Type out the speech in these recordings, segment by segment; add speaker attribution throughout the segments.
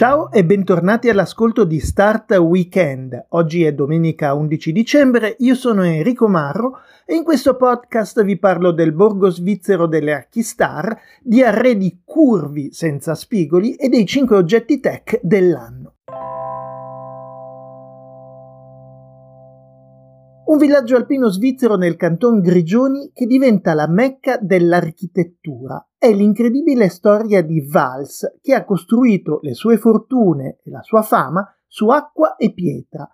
Speaker 1: Ciao e bentornati all'ascolto di Start Weekend. Oggi è domenica 11 dicembre, io sono Enrico Marro e in questo podcast vi parlo del borgo svizzero delle Archistar, di arredi curvi senza spigoli e dei 5 oggetti tech dell'anno. Un villaggio alpino svizzero nel canton Grigioni che diventa la mecca dell'architettura. È l'incredibile storia di Vals che ha costruito le sue fortune e la sua fama su acqua e pietra.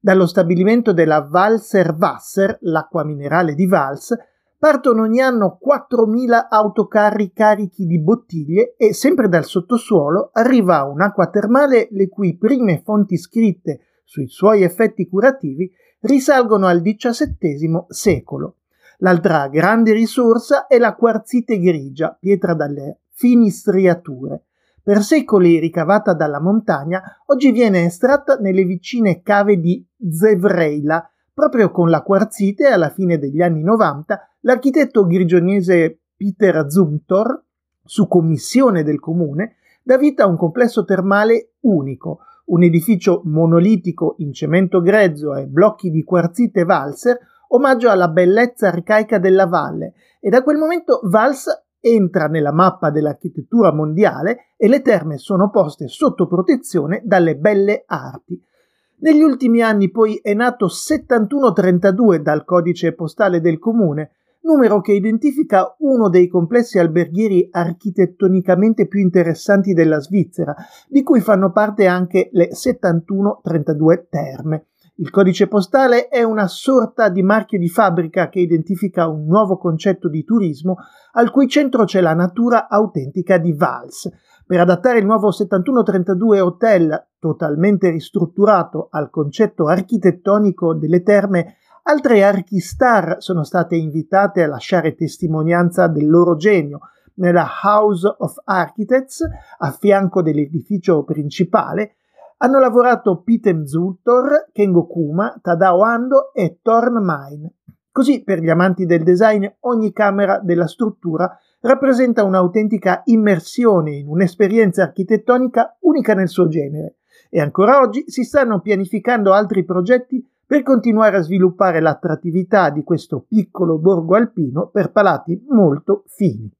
Speaker 1: Dallo stabilimento della Valser Wasser, l'acqua minerale di Vals, partono ogni anno 4.000 autocarri carichi di bottiglie e sempre dal sottosuolo arriva un'acqua termale le cui prime fonti scritte sui suoi effetti curativi risalgono al XVII secolo. L'altra grande risorsa è la quarzite grigia, pietra dalle fini striature. Per secoli ricavata dalla montagna, oggi viene estratta nelle vicine cave di Zevreila. Proprio con la quarzite, alla fine degli anni 90, l'architetto grigionese Peter Zumthor, su commissione del comune, dà vita a un complesso termale unico, un edificio monolitico in cemento grezzo e blocchi di quarzite valser, omaggio alla bellezza arcaica della valle, e da quel momento Vals entra nella mappa dell'architettura mondiale e le terme sono poste sotto protezione dalle belle arti. Negli ultimi anni poi è nato 7132 dal codice postale del comune, numero che identifica uno dei complessi alberghieri architettonicamente più interessanti della Svizzera, di cui fanno parte anche le 7132 terme. Il codice postale è una sorta di marchio di fabbrica che identifica un nuovo concetto di turismo al cui centro c'è la natura autentica di Vals. Per adattare il nuovo 7132 Hotel, totalmente ristrutturato al concetto architettonico delle terme Altre archistar sono state invitate a lasciare testimonianza del loro genio nella House of Architects, a fianco dell'edificio principale, hanno lavorato Pitem Zultor, Kengo Kuma, Tadao Ando e Thorn Mine. Così, per gli amanti del design, ogni camera della struttura rappresenta un'autentica immersione in un'esperienza architettonica unica nel suo genere. E ancora oggi si stanno pianificando altri progetti per continuare a sviluppare l'attrattività di questo piccolo borgo alpino per palati molto fini.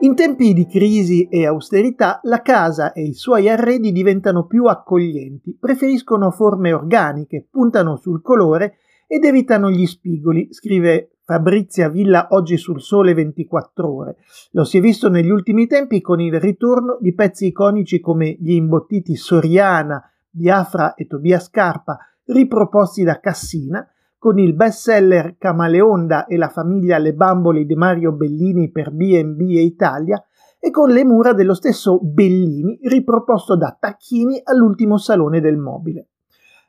Speaker 1: In tempi di crisi e austerità, la casa e i suoi arredi diventano più accoglienti, preferiscono forme organiche, puntano sul colore ed evitano gli spigoli, scrive Fabrizia Villa oggi sul Sole 24 ore. Lo si è visto negli ultimi tempi con il ritorno di pezzi iconici come gli imbottiti Soriana, Biafra e Tobia Scarpa, riproposti da Cassina, con il bestseller Camaleonda e la famiglia Le Bambole di Mario Bellini per B&B e Italia, e con le mura dello stesso Bellini riproposto da Tacchini all'ultimo salone del mobile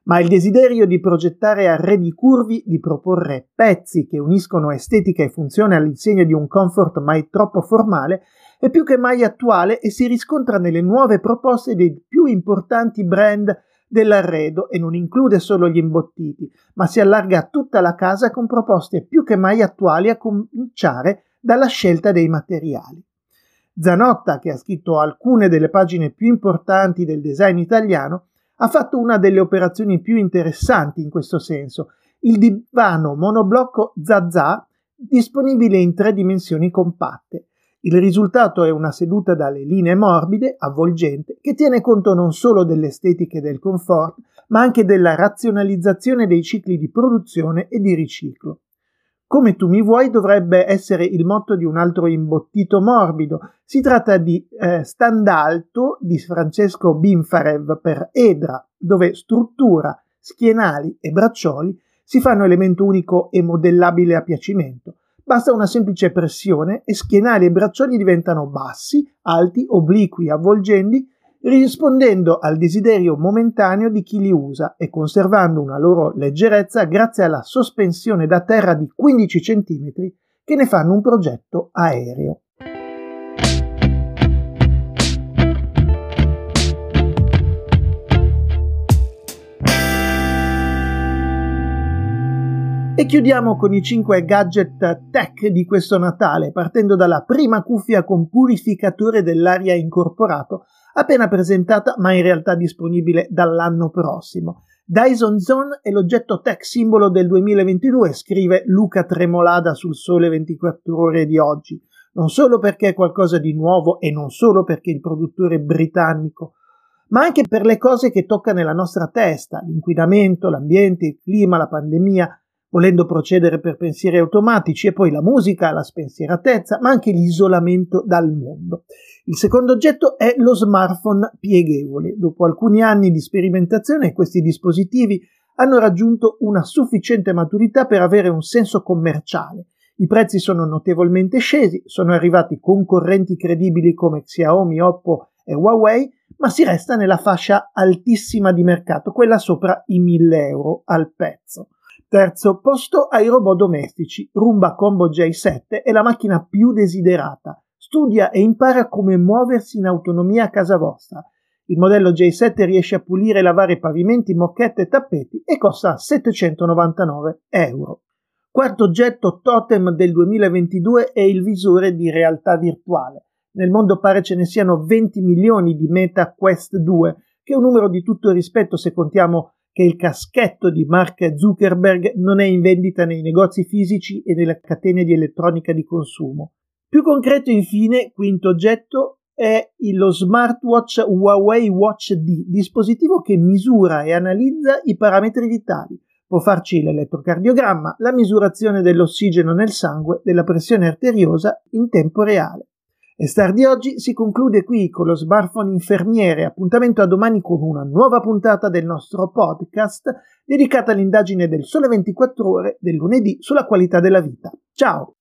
Speaker 1: ma il desiderio di progettare arredi curvi, di proporre pezzi che uniscono estetica e funzione all'insegna di un comfort mai troppo formale, è più che mai attuale e si riscontra nelle nuove proposte dei più importanti brand dell'arredo e non include solo gli imbottiti, ma si allarga a tutta la casa con proposte più che mai attuali a cominciare dalla scelta dei materiali. Zanotta, che ha scritto alcune delle pagine più importanti del design italiano, ha fatto una delle operazioni più interessanti in questo senso, il divano monoblocco Zazà disponibile in tre dimensioni compatte. Il risultato è una seduta dalle linee morbide, avvolgente, che tiene conto non solo dell'estetica e del comfort, ma anche della razionalizzazione dei cicli di produzione e di riciclo. Come tu mi vuoi dovrebbe essere il motto di un altro imbottito morbido. Si tratta di eh, Stand Alto di Francesco Binfarev per Edra, dove struttura, schienali e braccioli si fanno elemento unico e modellabile a piacimento. Basta una semplice pressione e schienali e braccioli diventano bassi, alti, obliqui, avvolgenti, rispondendo al desiderio momentaneo di chi li usa e conservando una loro leggerezza grazie alla sospensione da terra di 15 cm che ne fanno un progetto aereo. E chiudiamo con i 5 gadget tech di questo Natale, partendo dalla prima cuffia con purificatore dell'aria incorporato, appena presentata ma in realtà disponibile dall'anno prossimo. Dyson Zone è l'oggetto tech simbolo del 2022, scrive Luca Tremolada sul Sole 24 ore di oggi, non solo perché è qualcosa di nuovo e non solo perché il produttore è britannico, ma anche per le cose che tocca nella nostra testa, l'inquinamento, l'ambiente, il clima, la pandemia, volendo procedere per pensieri automatici e poi la musica, la spensieratezza, ma anche l'isolamento dal mondo. Il secondo oggetto è lo smartphone pieghevole. Dopo alcuni anni di sperimentazione questi dispositivi hanno raggiunto una sufficiente maturità per avere un senso commerciale. I prezzi sono notevolmente scesi, sono arrivati concorrenti credibili come Xiaomi, Oppo e Huawei, ma si resta nella fascia altissima di mercato, quella sopra i 1000 euro al pezzo. Terzo posto ai robot domestici. Roomba Combo J7 è la macchina più desiderata. Studia e impara come muoversi in autonomia a casa vostra. Il modello J7 riesce a pulire e lavare pavimenti, moquette e tappeti e costa 799 euro. Quarto oggetto totem del 2022 è il visore di realtà virtuale. Nel mondo pare ce ne siano 20 milioni di Meta Quest 2, che è un numero di tutto rispetto se contiamo che il caschetto di Mark Zuckerberg non è in vendita nei negozi fisici e nelle catene di elettronica di consumo. Più concreto infine, quinto oggetto, è lo smartwatch Huawei Watch D, dispositivo che misura e analizza i parametri vitali. Può farci l'elettrocardiogramma, la misurazione dell'ossigeno nel sangue, della pressione arteriosa in tempo reale. E Star di oggi si conclude qui con lo smartphone infermiere. Appuntamento a domani con una nuova puntata del nostro podcast dedicata all'indagine del Sole 24 Ore del lunedì sulla qualità della vita. Ciao!